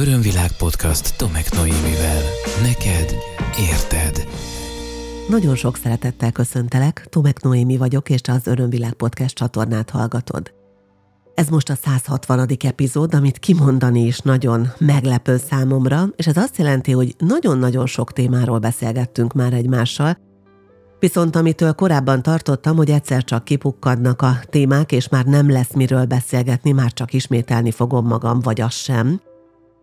Örömvilág podcast Tomek Noémivel. Neked érted. Nagyon sok szeretettel köszöntelek, Tomek Noémi vagyok, és az Örömvilág podcast csatornát hallgatod. Ez most a 160. epizód, amit kimondani is nagyon meglepő számomra, és ez azt jelenti, hogy nagyon-nagyon sok témáról beszélgettünk már egymással, Viszont amitől korábban tartottam, hogy egyszer csak kipukkadnak a témák, és már nem lesz miről beszélgetni, már csak ismételni fogom magam, vagy az sem,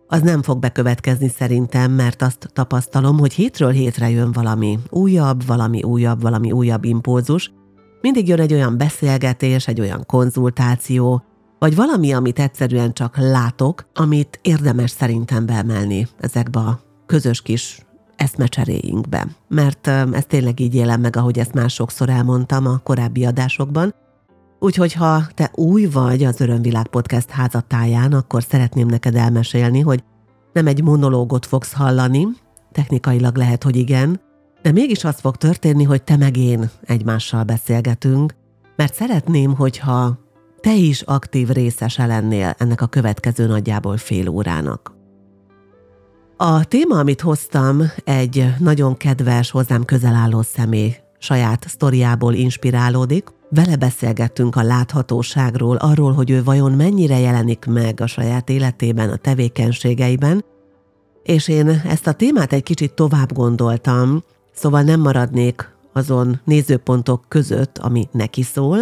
az nem fog bekövetkezni szerintem, mert azt tapasztalom, hogy hétről hétre jön valami újabb, valami újabb, valami újabb impulzus. Mindig jön egy olyan beszélgetés, egy olyan konzultáció, vagy valami, amit egyszerűen csak látok, amit érdemes szerintem beemelni ezekbe a közös kis eszmecseréinkbe. Mert ez tényleg így élem meg, ahogy ezt már sokszor elmondtam a korábbi adásokban. Úgyhogy ha te új vagy az Örömvilág Podcast házatáján, akkor szeretném neked elmesélni, hogy nem egy monológot fogsz hallani, technikailag lehet, hogy igen, de mégis az fog történni, hogy te meg én egymással beszélgetünk, mert szeretném, hogyha te is aktív részese lennél ennek a következő nagyjából fél órának. A téma, amit hoztam, egy nagyon kedves, hozzám közel álló személy saját sztoriából inspirálódik. Vele beszélgettünk a láthatóságról, arról, hogy ő vajon mennyire jelenik meg a saját életében, a tevékenységeiben, és én ezt a témát egy kicsit tovább gondoltam, szóval nem maradnék azon nézőpontok között, ami neki szól,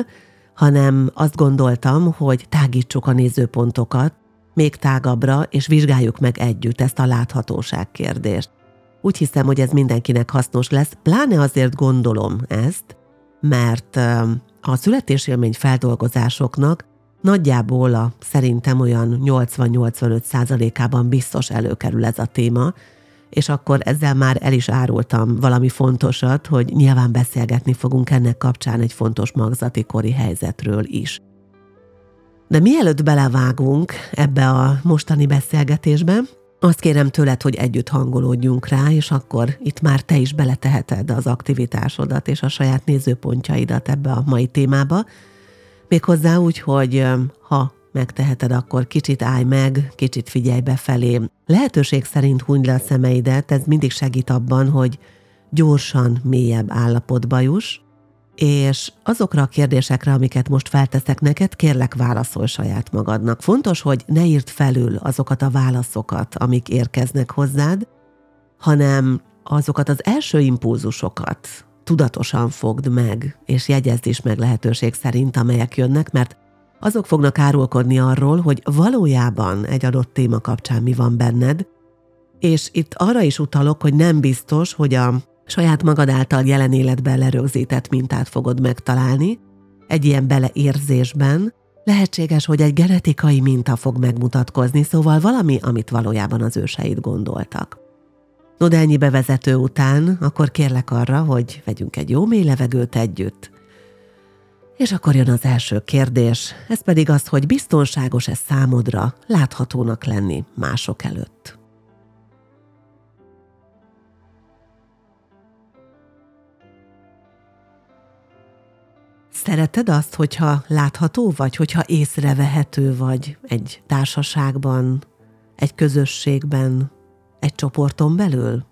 hanem azt gondoltam, hogy tágítsuk a nézőpontokat, még tágabbra, és vizsgáljuk meg együtt ezt a láthatóság kérdést. Úgy hiszem, hogy ez mindenkinek hasznos lesz, pláne azért gondolom ezt, mert a születésélmény feldolgozásoknak nagyjából a szerintem olyan 80-85 százalékában biztos előkerül ez a téma, és akkor ezzel már el is árultam valami fontosat, hogy nyilván beszélgetni fogunk ennek kapcsán egy fontos magzati kori helyzetről is. De mielőtt belevágunk ebbe a mostani beszélgetésbe, azt kérem tőled, hogy együtt hangolódjunk rá, és akkor itt már te is beleteheted az aktivitásodat és a saját nézőpontjaidat ebbe a mai témába. Méghozzá úgy, hogy ha megteheted, akkor kicsit állj meg, kicsit figyelj befelé. Lehetőség szerint hunyd le a szemeidet, ez mindig segít abban, hogy gyorsan, mélyebb állapotba juss, és azokra a kérdésekre, amiket most felteszek neked, kérlek válaszol saját magadnak. Fontos, hogy ne írd felül azokat a válaszokat, amik érkeznek hozzád, hanem azokat az első impulzusokat tudatosan fogd meg, és jegyezd is meg lehetőség szerint, amelyek jönnek, mert azok fognak árulkodni arról, hogy valójában egy adott téma kapcsán mi van benned, és itt arra is utalok, hogy nem biztos, hogy a saját magad által jelen életben lerögzített mintát fogod megtalálni, egy ilyen beleérzésben, lehetséges, hogy egy genetikai minta fog megmutatkozni, szóval valami, amit valójában az őseid gondoltak. No, de ennyi bevezető után, akkor kérlek arra, hogy vegyünk egy jó mély levegőt együtt. És akkor jön az első kérdés, ez pedig az, hogy biztonságos-e számodra láthatónak lenni mások előtt. Szereted azt, hogyha látható vagy, hogyha észrevehető vagy egy társaságban, egy közösségben, egy csoporton belül?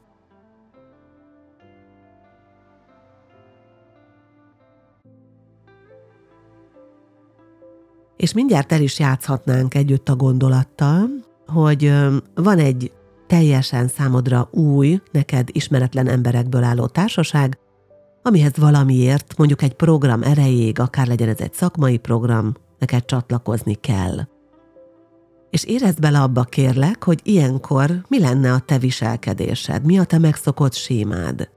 És mindjárt el is játszhatnánk együtt a gondolattal, hogy van egy teljesen számodra új, neked ismeretlen emberekből álló társaság, amihez valamiért, mondjuk egy program erejéig, akár legyen ez egy szakmai program, neked csatlakozni kell. És érezd bele abba kérlek, hogy ilyenkor mi lenne a te viselkedésed, mi a te megszokott sémád.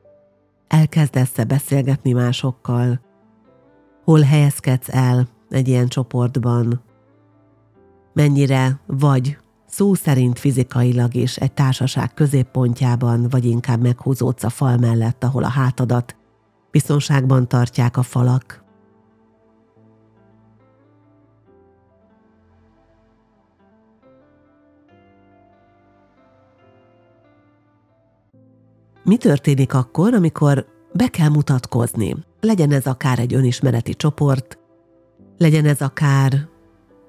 Elkezdesz-e beszélgetni másokkal? Hol helyezkedsz el egy ilyen csoportban? Mennyire vagy szó szerint fizikailag is egy társaság középpontjában, vagy inkább meghúzódsz a fal mellett, ahol a hátadat biztonságban tartják a falak. Mi történik akkor, amikor be kell mutatkozni? Legyen ez akár egy önismereti csoport, legyen ez akár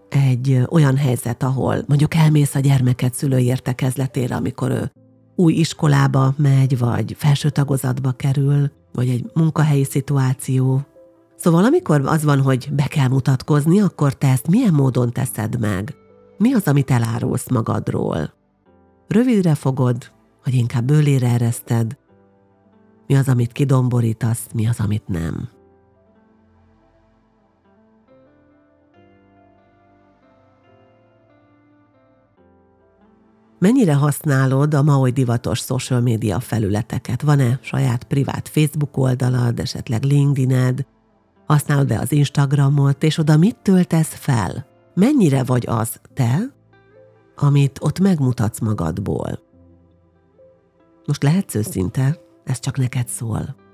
egy olyan helyzet, ahol mondjuk elmész a gyermeket szülői értekezletére, amikor ő új iskolába megy, vagy felső tagozatba kerül, vagy egy munkahelyi szituáció. Szóval amikor az van, hogy be kell mutatkozni, akkor te ezt milyen módon teszed meg? Mi az, amit elárulsz magadról? Rövidre fogod, vagy inkább bőlére ereszted? Mi az, amit kidomborítasz, mi az, amit nem? Mennyire használod a ma oly divatos social média felületeket? Van-e saját privát Facebook oldalad, esetleg LinkedIned? Használod-e az Instagramot, és oda mit töltesz fel? Mennyire vagy az te, amit ott megmutatsz magadból? Most lehetsz őszinte, ez csak neked szól.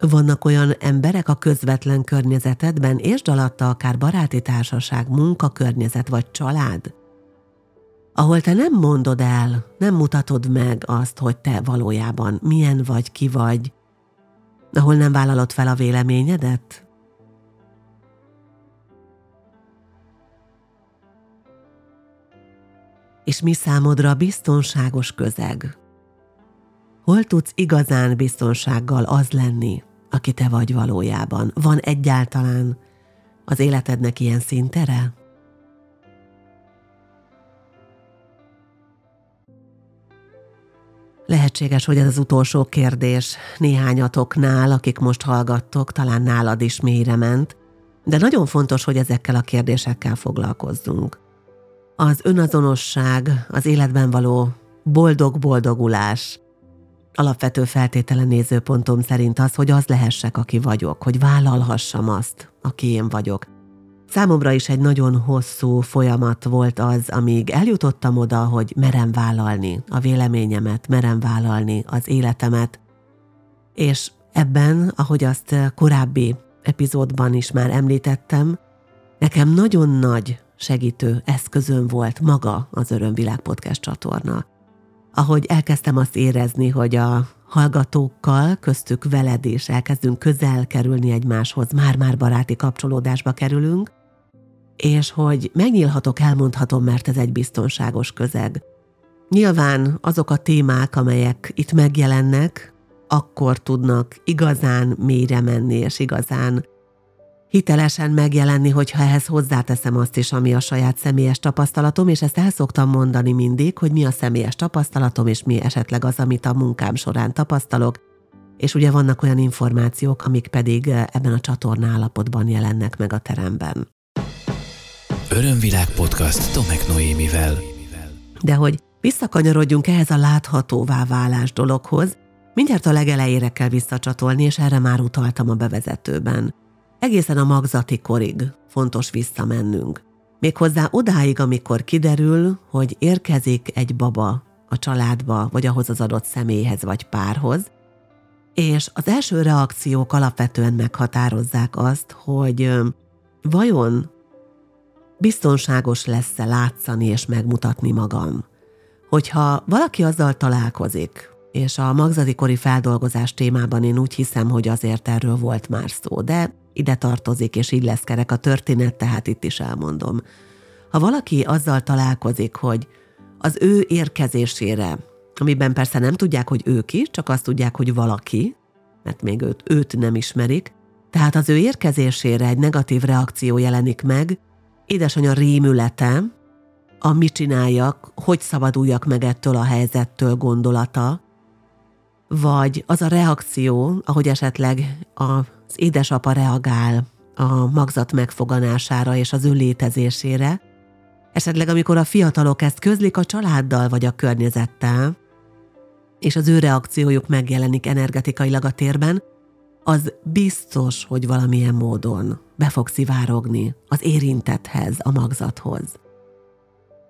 Vannak olyan emberek a közvetlen környezetedben, és alatta akár baráti társaság, munkakörnyezet vagy család, ahol te nem mondod el, nem mutatod meg azt, hogy te valójában milyen vagy, ki vagy, ahol nem vállalod fel a véleményedet? És mi számodra biztonságos közeg? Hol tudsz igazán biztonsággal az lenni, aki te vagy valójában? Van egyáltalán az életednek ilyen szintere? Lehetséges, hogy ez az utolsó kérdés néhányatoknál, akik most hallgattok, talán nálad is mélyre ment, de nagyon fontos, hogy ezekkel a kérdésekkel foglalkozzunk. Az önazonosság, az életben való boldog boldogulás, alapvető feltétele nézőpontom szerint az, hogy az lehessek, aki vagyok, hogy vállalhassam azt, aki én vagyok. Számomra is egy nagyon hosszú folyamat volt az, amíg eljutottam oda, hogy merem vállalni a véleményemet, merem vállalni az életemet, és ebben, ahogy azt korábbi epizódban is már említettem, nekem nagyon nagy segítő eszközön volt maga az Örömvilág podcast csatorna ahogy elkezdtem azt érezni, hogy a hallgatókkal, köztük veled is elkezdünk közel kerülni egymáshoz, már-már baráti kapcsolódásba kerülünk, és hogy megnyílhatok, elmondhatom, mert ez egy biztonságos közeg. Nyilván azok a témák, amelyek itt megjelennek, akkor tudnak igazán mélyre menni, és igazán hitelesen megjelenni, hogyha ehhez hozzáteszem azt is, ami a saját személyes tapasztalatom, és ezt el szoktam mondani mindig, hogy mi a személyes tapasztalatom, és mi esetleg az, amit a munkám során tapasztalok, és ugye vannak olyan információk, amik pedig eh, ebben a csatorna állapotban jelennek meg a teremben. Örömvilág podcast Tomek Noémivel. De hogy visszakanyarodjunk ehhez a láthatóvá válás dologhoz, mindjárt a legelejére kell visszacsatolni, és erre már utaltam a bevezetőben. Egészen a magzati korig fontos visszamennünk. Méghozzá odáig, amikor kiderül, hogy érkezik egy baba a családba, vagy ahhoz az adott személyhez vagy párhoz, és az első reakciók alapvetően meghatározzák azt, hogy vajon biztonságos lesz-e látszani és megmutatni magam. Hogyha valaki azzal találkozik, és a magzati kori feldolgozás témában én úgy hiszem, hogy azért erről volt már szó, de ide tartozik, és így lesz kerek a történet, tehát itt is elmondom. Ha valaki azzal találkozik, hogy az ő érkezésére, amiben persze nem tudják, hogy ő ki, csak azt tudják, hogy valaki, mert még őt, őt nem ismerik, tehát az ő érkezésére egy negatív reakció jelenik meg, édesanyja rémülete, a mit csináljak, hogy szabaduljak meg ettől a helyzettől gondolata, vagy az a reakció, ahogy esetleg az édesapa reagál a magzat megfoganására és az ő létezésére, esetleg amikor a fiatalok ezt közlik a családdal vagy a környezettel, és az ő reakciójuk megjelenik energetikailag a térben, az biztos, hogy valamilyen módon be fog szivárogni az érintethez, a magzathoz.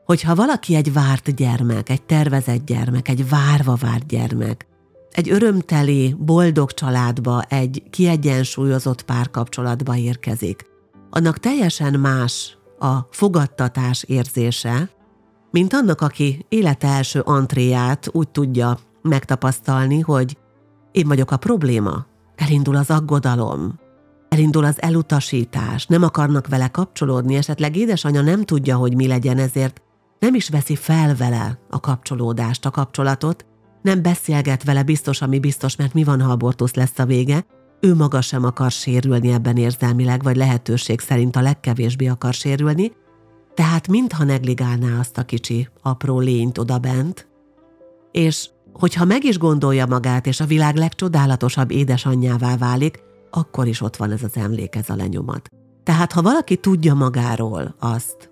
Hogyha valaki egy várt gyermek, egy tervezett gyermek, egy várva várt gyermek, egy örömteli, boldog családba, egy kiegyensúlyozott párkapcsolatba érkezik, annak teljesen más a fogadtatás érzése, mint annak, aki élete első antréját úgy tudja megtapasztalni, hogy én vagyok a probléma. Elindul az aggodalom, elindul az elutasítás, nem akarnak vele kapcsolódni, esetleg édesanyja nem tudja, hogy mi legyen, ezért nem is veszi fel vele a kapcsolódást, a kapcsolatot, nem beszélget vele biztos, ami biztos, mert mi van, ha abortusz lesz a vége, ő maga sem akar sérülni ebben érzelmileg, vagy lehetőség szerint a legkevésbé akar sérülni, tehát mintha negligálná azt a kicsi, apró lényt odabent, és hogyha meg is gondolja magát, és a világ legcsodálatosabb édesanyjává válik, akkor is ott van ez az emlék, ez a lenyomat. Tehát ha valaki tudja magáról azt,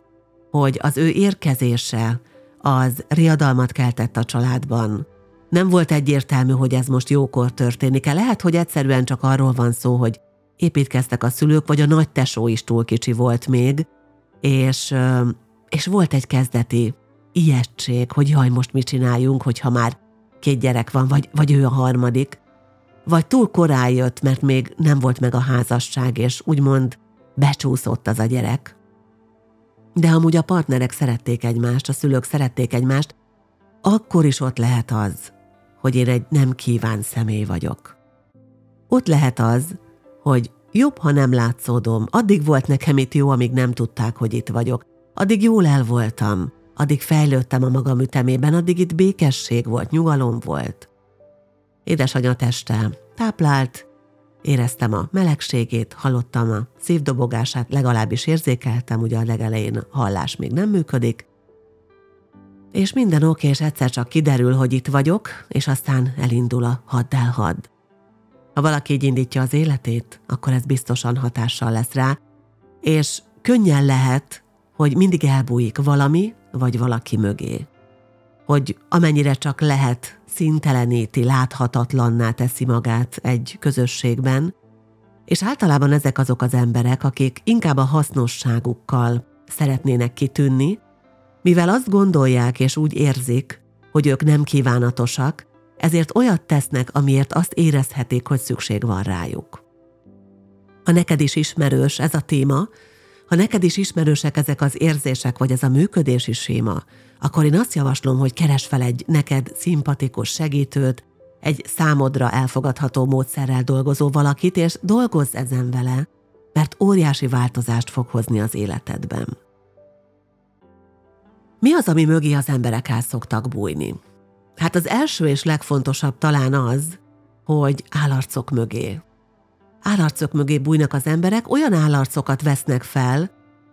hogy az ő érkezése az riadalmat keltett a családban, nem volt egyértelmű, hogy ez most jókor történik-e. Lehet, hogy egyszerűen csak arról van szó, hogy építkeztek a szülők, vagy a nagy tesó is túl kicsi volt még, és, és volt egy kezdeti ijegység, hogy jaj, most mit csináljunk, hogyha már két gyerek van, vagy, vagy ő a harmadik, vagy túl korán jött, mert még nem volt meg a házasság, és úgymond becsúszott az a gyerek. De amúgy a partnerek szerették egymást, a szülők szerették egymást, akkor is ott lehet az, hogy én egy nem kíván személy vagyok. Ott lehet az, hogy jobb, ha nem látszódom, addig volt nekem itt jó, amíg nem tudták, hogy itt vagyok. Addig jól el voltam, addig fejlődtem a magam ütemében, addig itt békesség volt, nyugalom volt. Édesanyja teste táplált, éreztem a melegségét, hallottam a szívdobogását, legalábbis érzékeltem, ugye a legelején hallás még nem működik, és minden oké, és egyszer csak kiderül, hogy itt vagyok, és aztán elindul a hadd el. Ha valaki így indítja az életét, akkor ez biztosan hatással lesz rá, és könnyen lehet, hogy mindig elbújik valami vagy valaki mögé. Hogy amennyire csak lehet, szinteleníti, láthatatlanná teszi magát egy közösségben, és általában ezek azok az emberek, akik inkább a hasznosságukkal szeretnének kitűnni, mivel azt gondolják és úgy érzik, hogy ők nem kívánatosak, ezért olyat tesznek, amiért azt érezhetik, hogy szükség van rájuk. Ha neked is ismerős ez a téma, ha neked is ismerősek ezek az érzések, vagy ez a működési séma, akkor én azt javaslom, hogy keres fel egy neked szimpatikus segítőt, egy számodra elfogadható módszerrel dolgozó valakit, és dolgozz ezen vele, mert óriási változást fog hozni az életedben. Mi az, ami mögé az emberek el szoktak bújni? Hát az első és legfontosabb talán az, hogy állarcok mögé. Állarcok mögé bújnak az emberek, olyan állarcokat vesznek fel,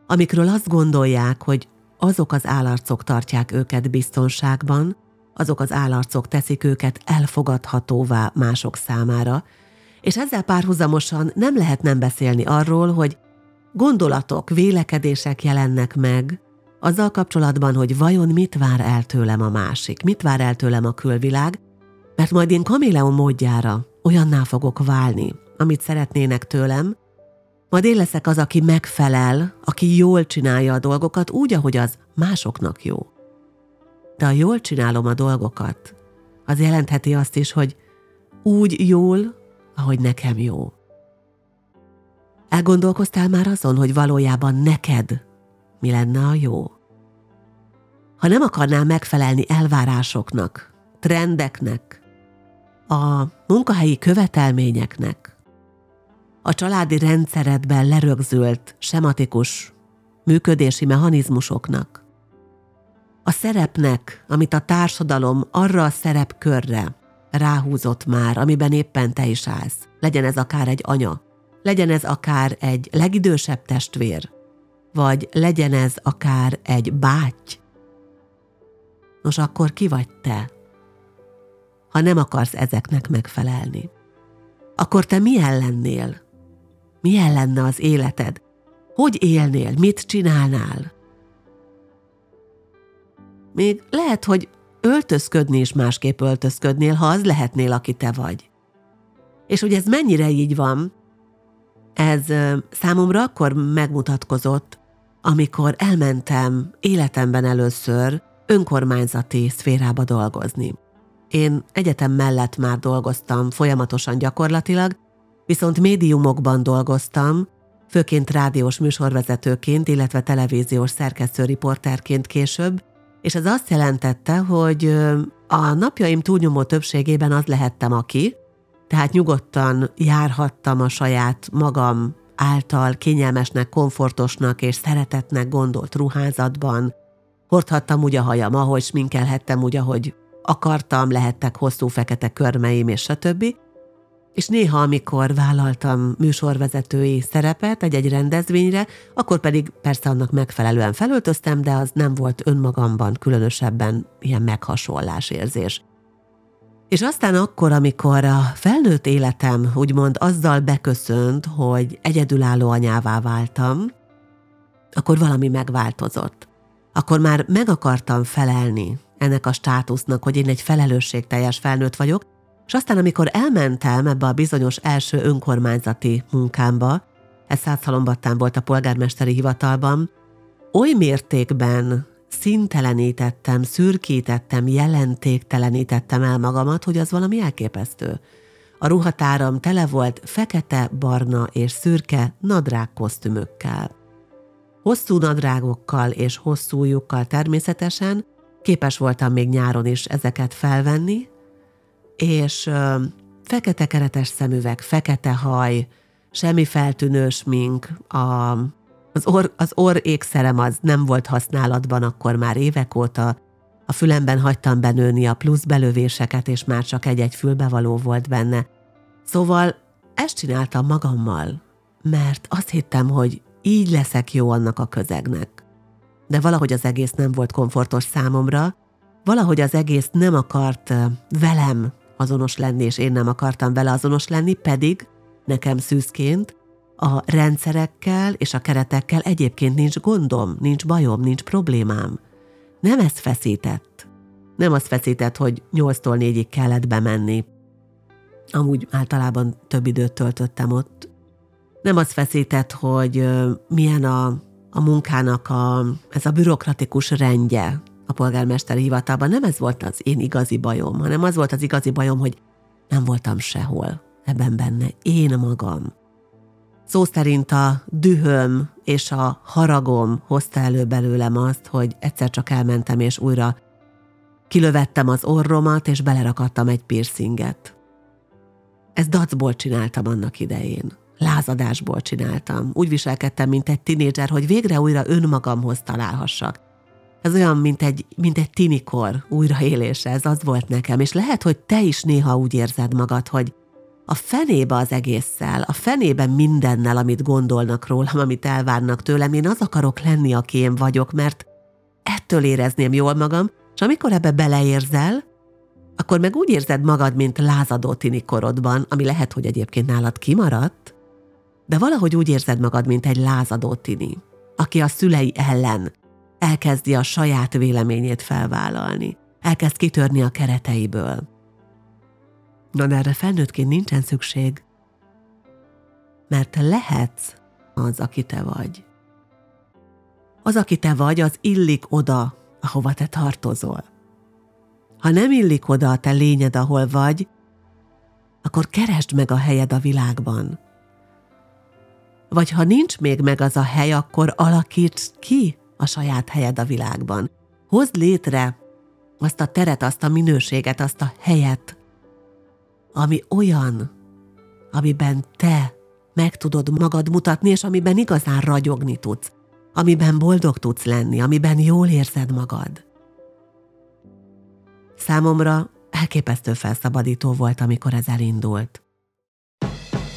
amikről azt gondolják, hogy azok az állarcok tartják őket biztonságban, azok az állarcok teszik őket elfogadhatóvá mások számára, és ezzel párhuzamosan nem lehet nem beszélni arról, hogy gondolatok, vélekedések jelennek meg, azzal kapcsolatban, hogy vajon mit vár el tőlem a másik, mit vár el tőlem a külvilág, mert majd én kaméleon módjára olyanná fogok válni, amit szeretnének tőlem, majd én leszek az, aki megfelel, aki jól csinálja a dolgokat úgy, ahogy az másoknak jó. De ha jól csinálom a dolgokat, az jelentheti azt is, hogy úgy jól, ahogy nekem jó. Elgondolkoztál már azon, hogy valójában neked mi lenne a jó? Ha nem akarnál megfelelni elvárásoknak, trendeknek, a munkahelyi követelményeknek, a családi rendszeredben lerögzült, sematikus működési mechanizmusoknak, a szerepnek, amit a társadalom arra a szerepkörre ráhúzott már, amiben éppen te is állsz. Legyen ez akár egy anya, legyen ez akár egy legidősebb testvér, vagy legyen ez akár egy báty. Nos, akkor ki vagy te? Ha nem akarsz ezeknek megfelelni, akkor te milyen lennél? Milyen lenne az életed? Hogy élnél? Mit csinálnál? Még lehet, hogy öltözködni is másképp öltözködnél, ha az lehetnél, aki te vagy. És hogy ez mennyire így van, ez számomra akkor megmutatkozott, amikor elmentem életemben először önkormányzati szférába dolgozni. Én egyetem mellett már dolgoztam folyamatosan gyakorlatilag, viszont médiumokban dolgoztam, főként rádiós műsorvezetőként, illetve televíziós szerkesztőriporterként később, és ez azt jelentette, hogy a napjaim túlnyomó többségében az lehettem aki, Tehát nyugodtan járhattam a saját magam által kényelmesnek, komfortosnak és szeretetnek gondolt ruházatban, hordhattam úgy a hajam, ahogy sminkelhettem úgy, ahogy akartam, lehettek hosszú fekete körmeim és stb. És néha, amikor vállaltam műsorvezetői szerepet egy-egy rendezvényre, akkor pedig persze annak megfelelően felöltöztem, de az nem volt önmagamban különösebben ilyen meghasonlás érzés. És aztán akkor, amikor a felnőtt életem úgymond azzal beköszönt, hogy egyedülálló anyává váltam, akkor valami megváltozott. Akkor már meg akartam felelni ennek a státusznak, hogy én egy felelősségteljes felnőtt vagyok, és aztán, amikor elmentem ebbe a bizonyos első önkormányzati munkámba, ez Százhalombattán volt a polgármesteri hivatalban, oly mértékben szintelenítettem, szürkítettem, jelentéktelenítettem el magamat, hogy az valami elképesztő. A ruhatáram tele volt fekete, barna és szürke nadrág kosztümökkel. Hosszú nadrágokkal és hosszú lyukkal természetesen, képes voltam még nyáron is ezeket felvenni, és ö, fekete keretes szemüveg, fekete haj, semmi feltűnős mink, a az, orr, az orr ékszerem az nem volt használatban akkor már évek óta, a fülemben hagytam benőni a plusz belövéseket, és már csak egy-egy fülbevaló volt benne. Szóval ezt csináltam magammal, mert azt hittem, hogy így leszek jó annak a közegnek. De valahogy az egész nem volt komfortos számomra, valahogy az egész nem akart velem azonos lenni, és én nem akartam vele azonos lenni, pedig nekem szűzként a rendszerekkel és a keretekkel egyébként nincs gondom, nincs bajom, nincs problémám. Nem ez feszített. Nem az feszített, hogy 8-tól 4-ig kellett bemenni. Amúgy általában több időt töltöttem ott. Nem az feszített, hogy milyen a, a munkának a, ez a bürokratikus rendje a polgármesteri hivatalban. Nem ez volt az én igazi bajom, hanem az volt az igazi bajom, hogy nem voltam sehol ebben benne. Én magam Szó szerint a dühöm és a haragom hozta elő belőlem azt, hogy egyszer csak elmentem és újra kilövettem az orromat, és belerakadtam egy piercinget. Ezt dacból csináltam annak idején. Lázadásból csináltam. Úgy viselkedtem, mint egy tinédzser, hogy végre újra önmagamhoz találhassak. Ez olyan, mint egy, mint egy tinikor újraélése, ez az volt nekem, és lehet, hogy te is néha úgy érzed magad, hogy a fenébe az egésszel, a fenébe mindennel, amit gondolnak rólam, amit elvárnak tőlem, én az akarok lenni, aki én vagyok, mert ettől érezném jól magam, és amikor ebbe beleérzel, akkor meg úgy érzed magad, mint lázadó tini korodban, ami lehet, hogy egyébként nálad kimaradt, de valahogy úgy érzed magad, mint egy lázadó tini, aki a szülei ellen elkezdi a saját véleményét felvállalni, elkezd kitörni a kereteiből. Na de erre felnőttként nincsen szükség, mert lehetsz az, aki te vagy. Az, aki te vagy, az illik oda, ahova te tartozol. Ha nem illik oda a te lényed, ahol vagy, akkor keresd meg a helyed a világban. Vagy ha nincs még meg az a hely, akkor alakíts ki a saját helyed a világban. Hozd létre azt a teret, azt a minőséget, azt a helyet, ami olyan, amiben te meg tudod magad mutatni, és amiben igazán ragyogni tudsz, amiben boldog tudsz lenni, amiben jól érzed magad. Számomra elképesztő felszabadító volt, amikor ez elindult.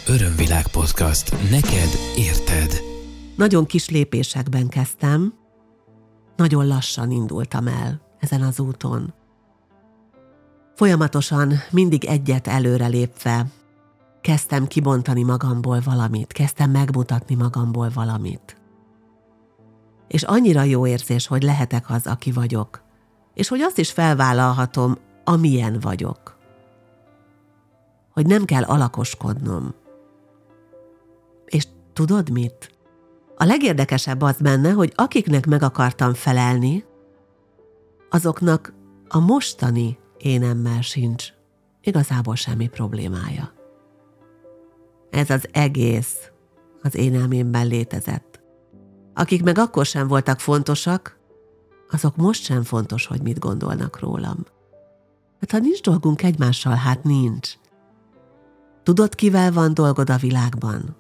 Örömvilág podcast. Neked érted. Nagyon kis lépésekben kezdtem, nagyon lassan indultam el ezen az úton. Folyamatosan, mindig egyet előre lépve, kezdtem kibontani magamból valamit, kezdtem megmutatni magamból valamit. És annyira jó érzés, hogy lehetek az, aki vagyok, és hogy azt is felvállalhatom, amilyen vagyok. Hogy nem kell alakoskodnom. És tudod mit? A legérdekesebb az benne, hogy akiknek meg akartam felelni, azoknak a mostani énemmel sincs igazából semmi problémája. Ez az egész az én elmémben létezett. Akik meg akkor sem voltak fontosak, azok most sem fontos, hogy mit gondolnak rólam. Hát ha nincs dolgunk egymással, hát nincs. Tudod, kivel van dolgod a világban?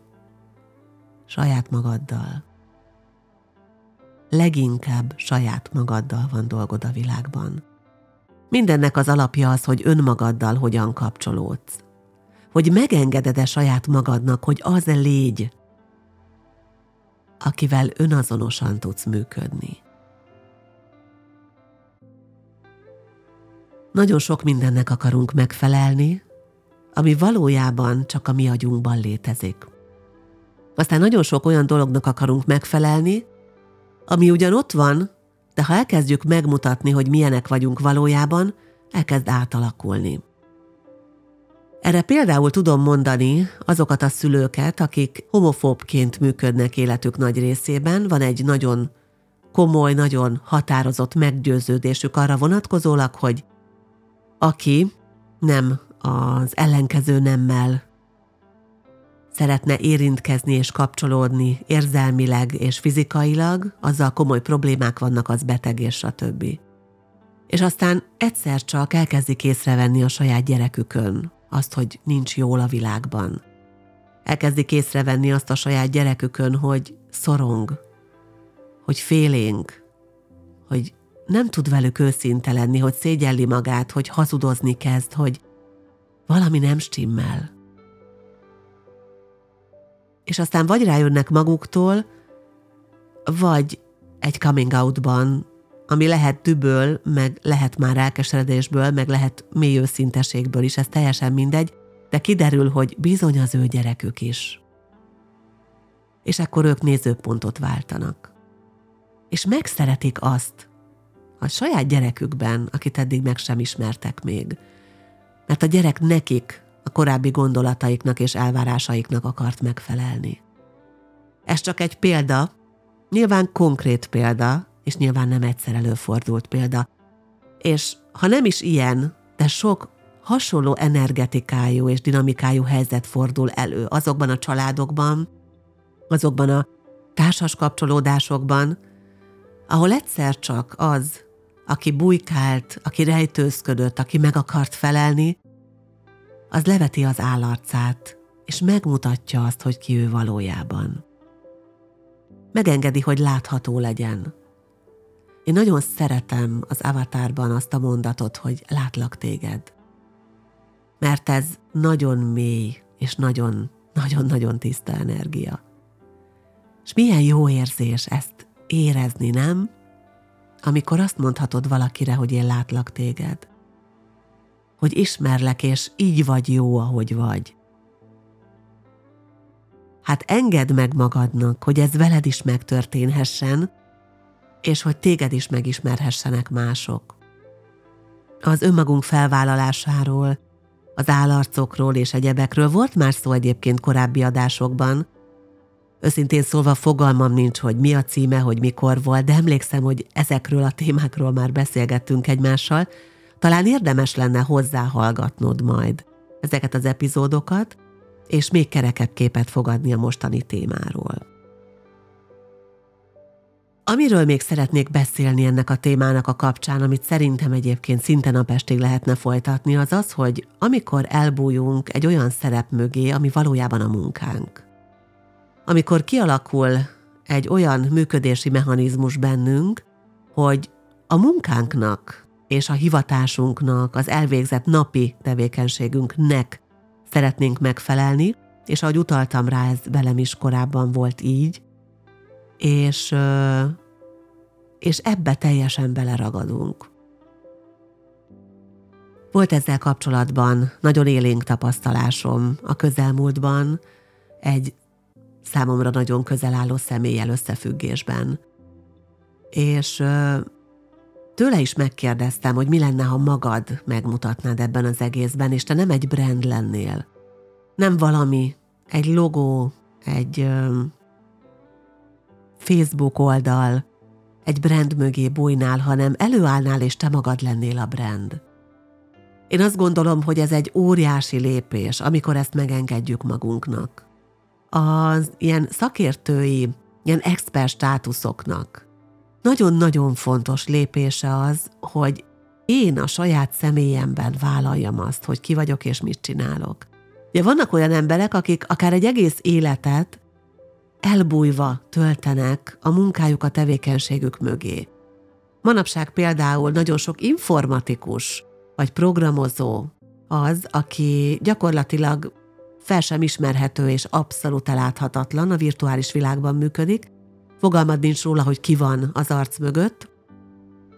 Saját magaddal. Leginkább saját magaddal van dolgod a világban. Mindennek az alapja az, hogy önmagaddal hogyan kapcsolódsz. Hogy megengeded-e saját magadnak, hogy az légy, akivel önazonosan tudsz működni. Nagyon sok mindennek akarunk megfelelni, ami valójában csak a mi agyunkban létezik. Aztán nagyon sok olyan dolognak akarunk megfelelni, ami ugyan ott van, de ha elkezdjük megmutatni, hogy milyenek vagyunk valójában, elkezd átalakulni. Erre például tudom mondani azokat a szülőket, akik homofóbként működnek életük nagy részében, van egy nagyon komoly, nagyon határozott meggyőződésük arra vonatkozólag, hogy aki nem az ellenkező nemmel szeretne érintkezni és kapcsolódni érzelmileg és fizikailag, azzal komoly problémák vannak, az beteg és a többi. És aztán egyszer csak elkezdik észrevenni a saját gyerekükön azt, hogy nincs jól a világban. Elkezdik észrevenni azt a saját gyerekükön, hogy szorong, hogy félénk, hogy nem tud velük őszinte lenni, hogy szégyelli magát, hogy hazudozni kezd, hogy valami nem stimmel. És aztán vagy rájönnek maguktól, vagy egy coming outban, ami lehet düböl, meg lehet már elkeseredésből, meg lehet mély őszinteségből is, ez teljesen mindegy, de kiderül, hogy bizony az ő gyerekük is. És akkor ők nézőpontot váltanak. És megszeretik azt, a saját gyerekükben, akit eddig meg sem ismertek még. Mert a gyerek nekik, a korábbi gondolataiknak és elvárásaiknak akart megfelelni. Ez csak egy példa, nyilván konkrét példa, és nyilván nem egyszer előfordult példa. És ha nem is ilyen, de sok hasonló energetikájú és dinamikájú helyzet fordul elő azokban a családokban, azokban a társas kapcsolódásokban, ahol egyszer csak az, aki bujkált, aki rejtőzködött, aki meg akart felelni, az leveti az állarcát, és megmutatja azt, hogy ki ő valójában. Megengedi, hogy látható legyen. Én nagyon szeretem az avatárban azt a mondatot, hogy látlak téged. Mert ez nagyon mély, és nagyon, nagyon-nagyon tiszta energia. És milyen jó érzés ezt érezni, nem? amikor azt mondhatod valakire, hogy én látlak téged. Hogy ismerlek, és így vagy jó, ahogy vagy. Hát engedd meg magadnak, hogy ez veled is megtörténhessen, és hogy téged is megismerhessenek mások. Az önmagunk felvállalásáról, az állarcokról és egyebekről volt már szó egyébként korábbi adásokban, Őszintén szólva fogalmam nincs, hogy mi a címe, hogy mikor volt, de emlékszem, hogy ezekről a témákról már beszélgettünk egymással. Talán érdemes lenne hozzáhallgatnod majd ezeket az epizódokat, és még kerekebb képet fogadni a mostani témáról. Amiről még szeretnék beszélni ennek a témának a kapcsán, amit szerintem egyébként szinte napestig lehetne folytatni, az az, hogy amikor elbújunk egy olyan szerep mögé, ami valójában a munkánk amikor kialakul egy olyan működési mechanizmus bennünk, hogy a munkánknak és a hivatásunknak, az elvégzett napi tevékenységünknek szeretnénk megfelelni, és ahogy utaltam rá, ez velem is korábban volt így, és, és ebbe teljesen beleragadunk. Volt ezzel kapcsolatban nagyon élénk tapasztalásom a közelmúltban, egy számomra nagyon közel álló személlyel összefüggésben. És tőle is megkérdeztem, hogy mi lenne, ha magad megmutatnád ebben az egészben, és te nem egy brand lennél. Nem valami, egy logó, egy Facebook oldal, egy brand mögé bújnál, hanem előállnál, és te magad lennél a brand. Én azt gondolom, hogy ez egy óriási lépés, amikor ezt megengedjük magunknak az ilyen szakértői, ilyen expert státuszoknak nagyon-nagyon fontos lépése az, hogy én a saját személyemben vállaljam azt, hogy ki vagyok és mit csinálok. Ugye vannak olyan emberek, akik akár egy egész életet elbújva töltenek a munkájuk, a tevékenységük mögé. Manapság például nagyon sok informatikus vagy programozó az, aki gyakorlatilag fel sem ismerhető és abszolút eláthatatlan, a virtuális világban működik, fogalmad nincs róla, hogy ki van az arc mögött,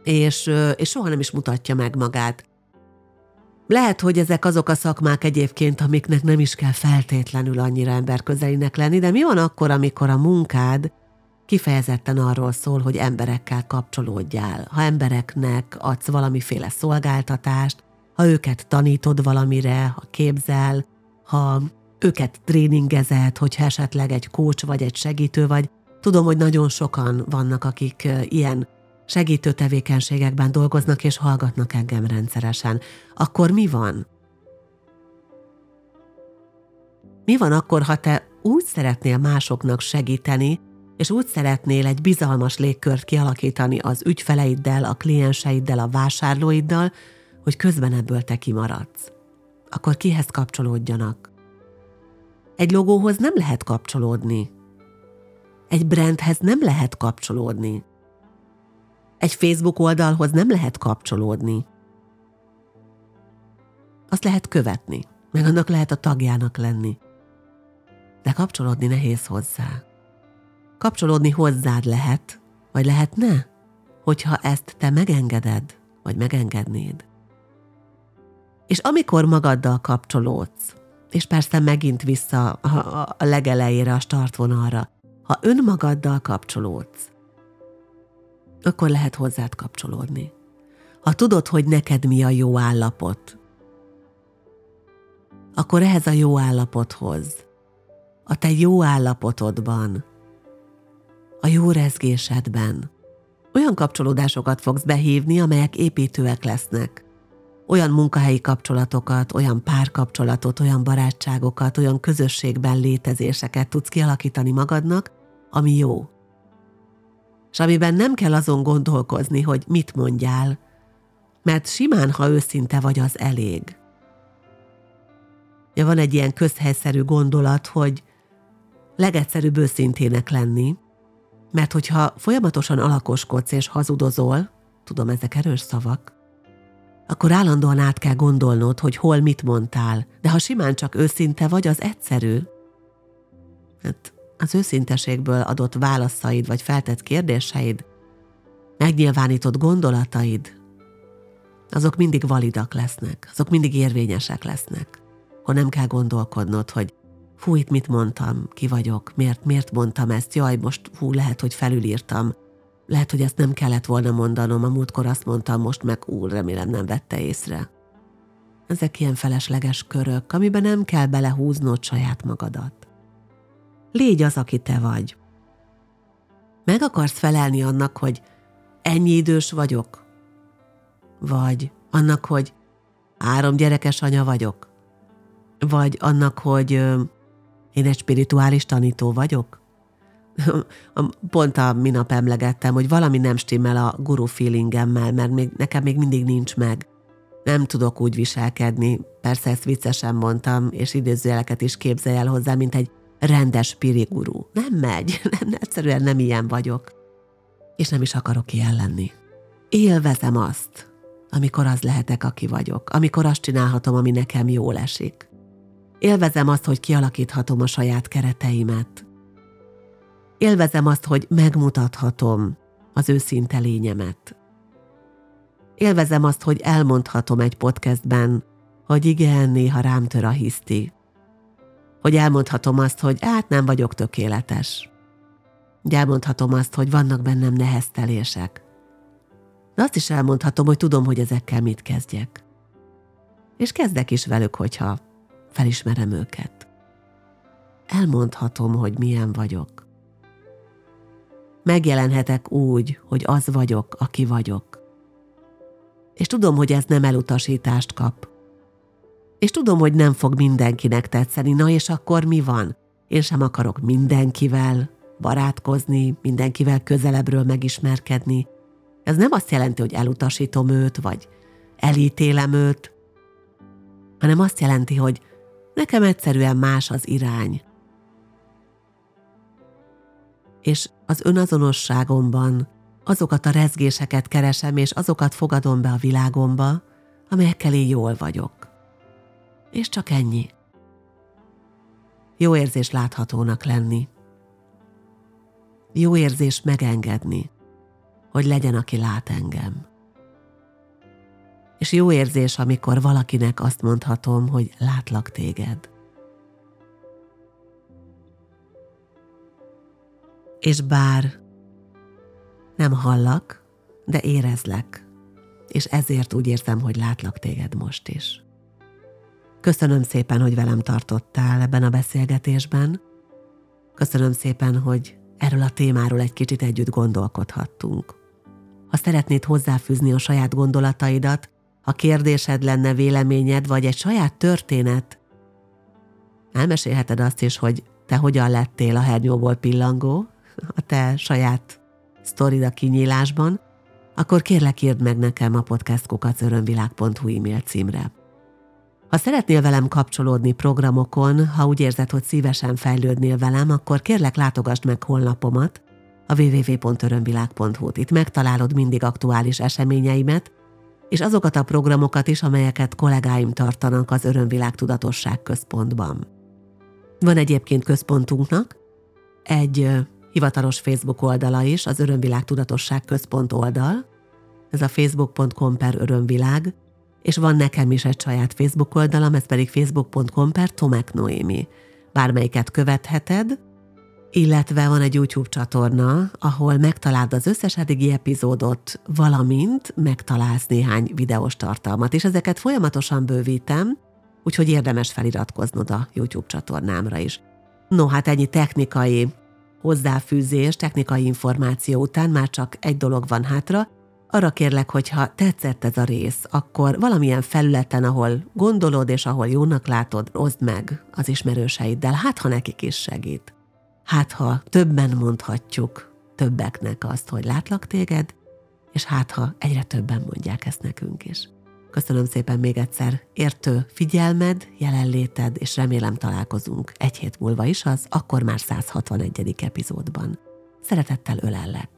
és, és soha nem is mutatja meg magát. Lehet, hogy ezek azok a szakmák egyébként, amiknek nem is kell feltétlenül annyira emberközelinek lenni, de mi van akkor, amikor a munkád kifejezetten arról szól, hogy emberekkel kapcsolódjál, ha embereknek adsz valamiféle szolgáltatást, ha őket tanítod valamire, ha képzel, ha őket tréningezed, hogyha esetleg egy kócs vagy egy segítő vagy. Tudom, hogy nagyon sokan vannak, akik ilyen segítő tevékenységekben dolgoznak és hallgatnak engem rendszeresen. Akkor mi van? Mi van akkor, ha te úgy szeretnél másoknak segíteni, és úgy szeretnél egy bizalmas légkört kialakítani az ügyfeleiddel, a klienseiddel, a vásárlóiddal, hogy közben ebből te kimaradsz. Akkor kihez kapcsolódjanak? Egy logóhoz nem lehet kapcsolódni. Egy brandhez nem lehet kapcsolódni. Egy Facebook oldalhoz nem lehet kapcsolódni. Azt lehet követni, meg annak lehet a tagjának lenni. De kapcsolódni nehéz hozzá. Kapcsolódni hozzád lehet, vagy lehetne, hogyha ezt te megengeded, vagy megengednéd. És amikor magaddal kapcsolódsz, és persze megint vissza a, a legelejére, a startvonalra, ha önmagaddal kapcsolódsz, akkor lehet hozzád kapcsolódni. Ha tudod, hogy neked mi a jó állapot, akkor ehhez a jó állapothoz, a te jó állapotodban, a jó rezgésedben olyan kapcsolódásokat fogsz behívni, amelyek építőek lesznek. Olyan munkahelyi kapcsolatokat, olyan párkapcsolatot, olyan barátságokat, olyan közösségben létezéseket tudsz kialakítani magadnak, ami jó és amiben nem kell azon gondolkozni, hogy mit mondjál, mert simán, ha őszinte vagy, az elég. Ja, van egy ilyen közhelyszerű gondolat, hogy legegyszerűbb őszintének lenni, mert hogyha folyamatosan alakoskodsz és hazudozol, tudom, ezek erős szavak, akkor állandóan át kell gondolnod, hogy hol mit mondtál, de ha simán csak őszinte vagy, az egyszerű. Hát az őszinteségből adott válaszaid vagy feltett kérdéseid, megnyilvánított gondolataid, azok mindig validak lesznek, azok mindig érvényesek lesznek. Akkor nem kell gondolkodnod, hogy fú, itt mit mondtam, ki vagyok, miért, miért mondtam ezt, jaj, most hú, lehet, hogy felülírtam, lehet, hogy ezt nem kellett volna mondanom, a múltkor azt mondtam, most meg úr, remélem nem vette észre. Ezek ilyen felesleges körök, amiben nem kell belehúznod saját magadat. Légy az, aki te vagy. Meg akarsz felelni annak, hogy ennyi idős vagyok? Vagy annak, hogy három gyerekes anya vagyok? Vagy annak, hogy én egy spirituális tanító vagyok? Pont a minap emlegettem, hogy valami nem stimmel a guru feelingemmel, mert még, nekem még mindig nincs meg. Nem tudok úgy viselkedni, persze ezt viccesen mondtam, és idézőjeleket is képzelj el hozzá, mint egy rendes pirigurú. Nem megy, nem, egyszerűen nem ilyen vagyok. És nem is akarok ilyen lenni. Élvezem azt, amikor az lehetek, aki vagyok, amikor azt csinálhatom, ami nekem jól esik. Élvezem azt, hogy kialakíthatom a saját kereteimet. Élvezem azt, hogy megmutathatom az őszinte lényemet. Élvezem azt, hogy elmondhatom egy podcastben, hogy igen, néha rám tör a hiszti, hogy elmondhatom azt, hogy át nem vagyok tökéletes. Hogy elmondhatom azt, hogy vannak bennem neheztelések. De azt is elmondhatom, hogy tudom, hogy ezekkel mit kezdjek. És kezdek is velük, hogyha felismerem őket. Elmondhatom, hogy milyen vagyok. Megjelenhetek úgy, hogy az vagyok, aki vagyok. És tudom, hogy ez nem elutasítást kap, és tudom, hogy nem fog mindenkinek tetszeni, na és akkor mi van? Én sem akarok mindenkivel barátkozni, mindenkivel közelebbről megismerkedni. Ez nem azt jelenti, hogy elutasítom őt, vagy elítélem őt, hanem azt jelenti, hogy Nekem egyszerűen más az irány. És az önazonosságomban azokat a rezgéseket keresem, és azokat fogadom be a világomba, amelyekkel én jól vagyok. És csak ennyi. Jó érzés láthatónak lenni. Jó érzés megengedni, hogy legyen, aki lát engem. És jó érzés, amikor valakinek azt mondhatom, hogy látlak téged. És bár nem hallak, de érezlek, és ezért úgy érzem, hogy látlak téged most is. Köszönöm szépen, hogy velem tartottál ebben a beszélgetésben. Köszönöm szépen, hogy erről a témáról egy kicsit együtt gondolkodhattunk. Ha szeretnéd hozzáfűzni a saját gondolataidat, ha kérdésed lenne, véleményed, vagy egy saját történet, elmesélheted azt is, hogy te hogyan lettél a hernyóból pillangó, a te saját sztorid a kinyílásban, akkor kérlek írd meg nekem a podcastkukacörönvilág.hu e-mail címre. Ha szeretnél velem kapcsolódni programokon, ha úgy érzed, hogy szívesen fejlődnél velem, akkor kérlek látogasd meg honlapomat, a www.örömvilág.hu-t. Itt megtalálod mindig aktuális eseményeimet, és azokat a programokat is, amelyeket kollégáim tartanak az Örömvilág Tudatosság Központban. Van egyébként központunknak egy hivatalos Facebook oldala is, az Örömvilág Tudatosság Központ oldal, ez a facebook.com per örömvilág, és van nekem is egy saját Facebook oldalam, ez pedig facebook.com per Tomek Noémi. Bármelyiket követheted, illetve van egy YouTube csatorna, ahol megtaláld az összes eddigi epizódot, valamint megtalálsz néhány videós tartalmat, és ezeket folyamatosan bővítem, úgyhogy érdemes feliratkoznod a YouTube csatornámra is. No, hát ennyi technikai hozzáfűzés, technikai információ után már csak egy dolog van hátra, arra kérlek, hogy ha tetszett ez a rész, akkor valamilyen felületen, ahol gondolod és ahol jónak látod, oszd meg az ismerőseiddel, hát ha nekik is segít. Hát ha többen mondhatjuk többeknek azt, hogy látlak téged, és hát ha egyre többen mondják ezt nekünk is. Köszönöm szépen még egyszer értő figyelmed, jelenléted, és remélem találkozunk egy hét múlva is az akkor már 161. epizódban. Szeretettel ölellek!